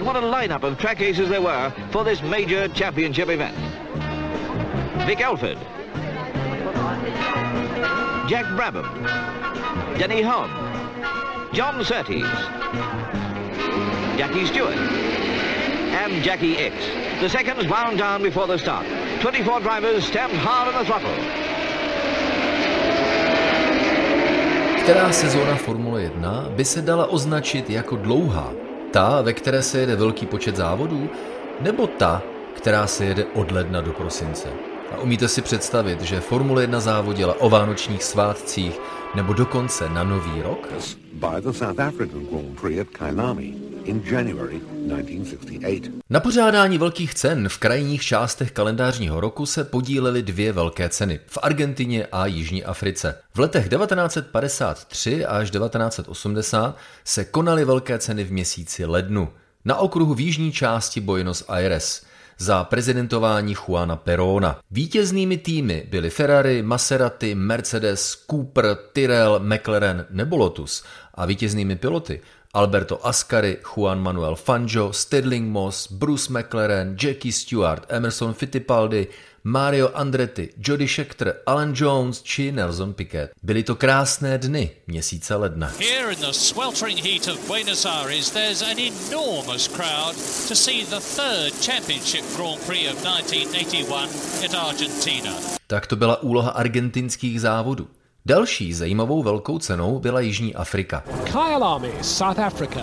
And what a lineup of track aces there were for this major championship event. Vic Alford, Jack Brabham, Denny Holm, John Surtees, Jackie Stewart, and Jackie X. The seconds wound down before the start. 24 drivers stamped hard on the throttle. Která sezóna Formule 1 by se dala označit jako dlouhá? Ta, ve které se jede velký počet závodů, nebo ta, která se jede od ledna do prosince? A umíte si představit, že Formule 1 závodila o vánočních svátcích nebo dokonce na Nový rok? By the South African Grand Prix at in January 1968. Na pořádání velkých cen v krajních částech kalendářního roku se podílely dvě velké ceny v Argentině a Jižní Africe. V letech 1953 až 1980 se konaly velké ceny v měsíci lednu. Na okruhu v jižní části Buenos Aires – za prezidentování Juana Perona. Vítěznými týmy byly Ferrari, Maserati, Mercedes, Cooper, Tyrrell, McLaren nebo Lotus a vítěznými piloty Alberto Ascari, Juan Manuel Fangio, Sterling Moss, Bruce McLaren, Jackie Stewart, Emerson Fittipaldi, Mario Andretti, Jody Scheckter, Alan Jones či Nelson Piquet. Byly to krásné dny měsíce ledna. Here in the sweltering heat of Buenos Aires there's an enormous crowd to see the third championship Grand Prix of 1981 at Argentina. Tak to byla úloha argentinských závodů. Další zajímavou velkou cenou byla Jižní Afrika. Kyalami, South Africa.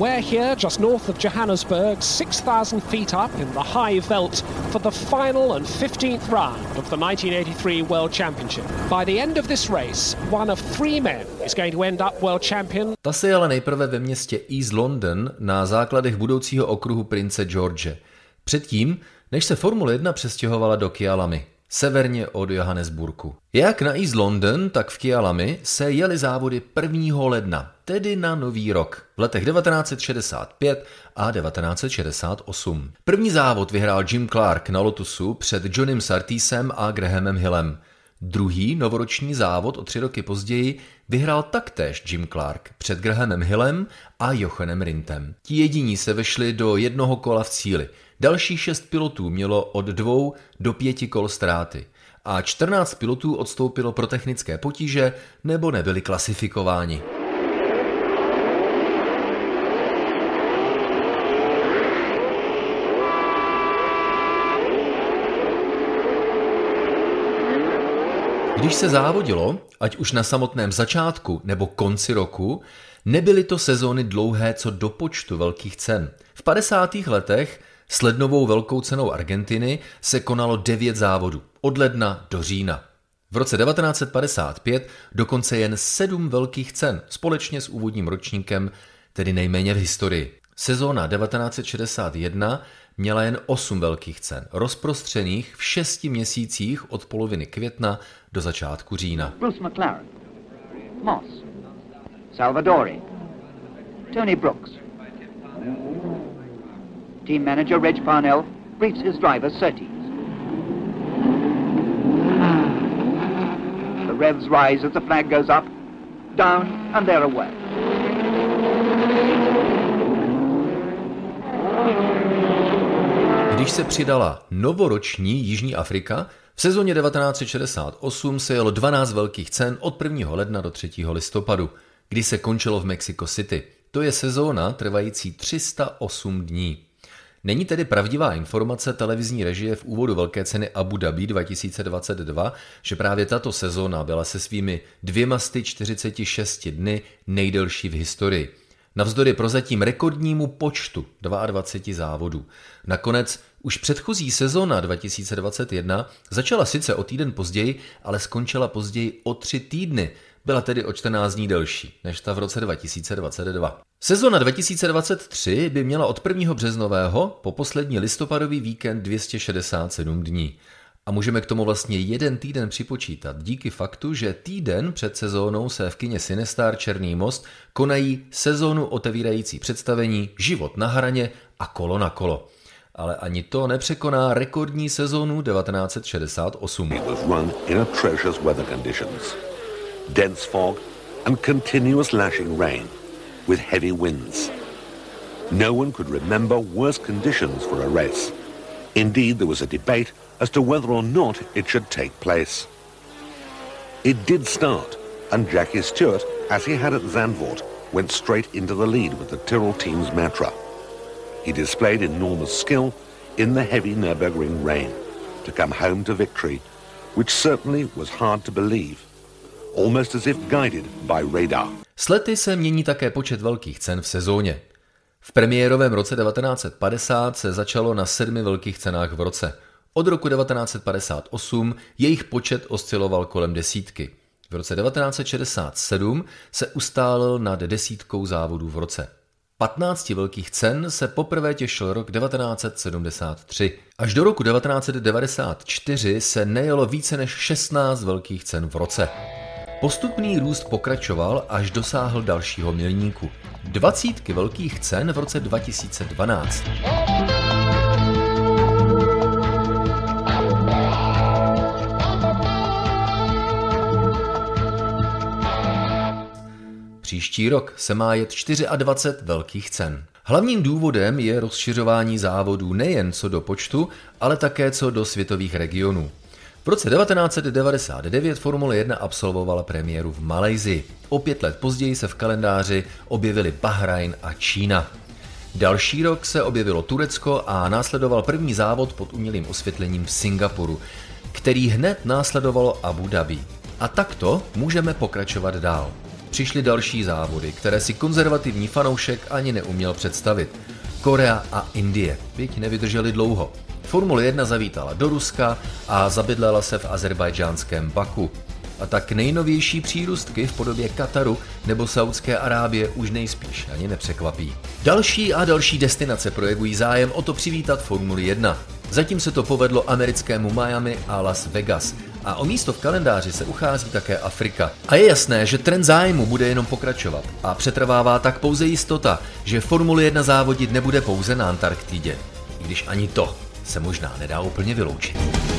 We're here just north of Johannesburg, 6,000 feet up in the high veld for the final and 15th round of the 1983 World Championship. By the end of this race, one of three men is going to end up world champion. Ta se jela nejprve ve městě East London na základech budoucího okruhu prince George. Předtím, než se Formule 1 přestěhovala do Kialami severně od Johannesburgu. Jak na East London, tak v Kialami se jeli závody 1. ledna, tedy na Nový rok, v letech 1965 a 1968. První závod vyhrál Jim Clark na Lotusu před Johnem Sartisem a Grahamem Hillem. Druhý novoroční závod o tři roky později vyhrál taktéž Jim Clark před Grahamem Hillem a Jochenem Rintem. Ti jediní se vešli do jednoho kola v cíli – Dalších šest pilotů mělo od dvou do pěti kol ztráty a 14 pilotů odstoupilo pro technické potíže nebo nebyli klasifikováni. Když se závodilo, ať už na samotném začátku nebo konci roku, nebyly to sezóny dlouhé co do počtu velkých cen. V 50. letech s lednovou velkou cenou Argentiny se konalo devět závodů, od ledna do října. V roce 1955 dokonce jen sedm velkých cen společně s úvodním ročníkem, tedy nejméně v historii. Sezóna 1961 měla jen osm velkých cen, rozprostřených v šesti měsících od poloviny května do začátku října. Bruce McLaren, Moss, Salvadori, Tony Brooks, Team manager Reg Parnell briefs his driver Surtees. The revs rise as the flag goes up, down and they're away. Když se přidala novoroční Jižní Afrika, v sezóně 1968 se jelo 12 velkých cen od 1. ledna do 3. listopadu, kdy se končilo v Mexico City. To je sezóna trvající 308 dní. Není tedy pravdivá informace televizní režie v úvodu velké ceny Abu Dhabi 2022, že právě tato sezóna byla se svými 246 dny nejdelší v historii. Navzdory prozatím rekordnímu počtu 22 závodů. Nakonec už předchozí sezóna 2021 začala sice o týden později, ale skončila později o tři týdny, byla tedy o 14 dní delší než ta v roce 2022. Sezona 2023 by měla od 1. březnového po poslední listopadový víkend 267 dní. A můžeme k tomu vlastně jeden týden připočítat díky faktu, že týden před sezónou se v kině Sinestar Černý most konají sezónu otevírající představení Život na hraně a kolo na kolo. Ale ani to nepřekoná rekordní sezónu 1968 dense fog, and continuous lashing rain with heavy winds. No one could remember worse conditions for a race. Indeed, there was a debate as to whether or not it should take place. It did start, and Jackie Stewart, as he had at Zandvoort, went straight into the lead with the Tyrrell team's Matra. He displayed enormous skill in the heavy Nürburgring rain to come home to victory, which certainly was hard to believe, almost as if guided by radar. S lety se mění také počet velkých cen v sezóně. V premiérovém roce 1950 se začalo na sedmi velkých cenách v roce. Od roku 1958 jejich počet osciloval kolem desítky. V roce 1967 se ustálil nad desítkou závodů v roce. 15 velkých cen se poprvé těšil rok 1973. Až do roku 1994 se nejelo více než 16 velkých cen v roce. Postupný růst pokračoval, až dosáhl dalšího milníku. Dvacítky velkých cen v roce 2012. Příští rok se má jet 24 velkých cen. Hlavním důvodem je rozšiřování závodů nejen co do počtu, ale také co do světových regionů. V roce 1999 Formule 1 absolvovala premiéru v Malajzii. O pět let později se v kalendáři objevili Bahrajn a Čína. Další rok se objevilo Turecko a následoval první závod pod umělým osvětlením v Singapuru, který hned následovalo Abu Dhabi. A takto můžeme pokračovat dál. Přišly další závody, které si konzervativní fanoušek ani neuměl představit. Korea a Indie, byť nevydrželi dlouho. Formule 1 zavítala do Ruska a zabydlela se v azerbajdžánském Baku. A tak nejnovější přírůstky v podobě Kataru nebo Saudské Arábie už nejspíš ani nepřekvapí. Další a další destinace projevují zájem o to přivítat Formuli 1. Zatím se to povedlo americkému Miami a Las Vegas. A o místo v kalendáři se uchází také Afrika. A je jasné, že trend zájmu bude jenom pokračovat. A přetrvává tak pouze jistota, že Formule 1 závodit nebude pouze na Antarktidě. I když ani to se možná nedá úplně vyloučit.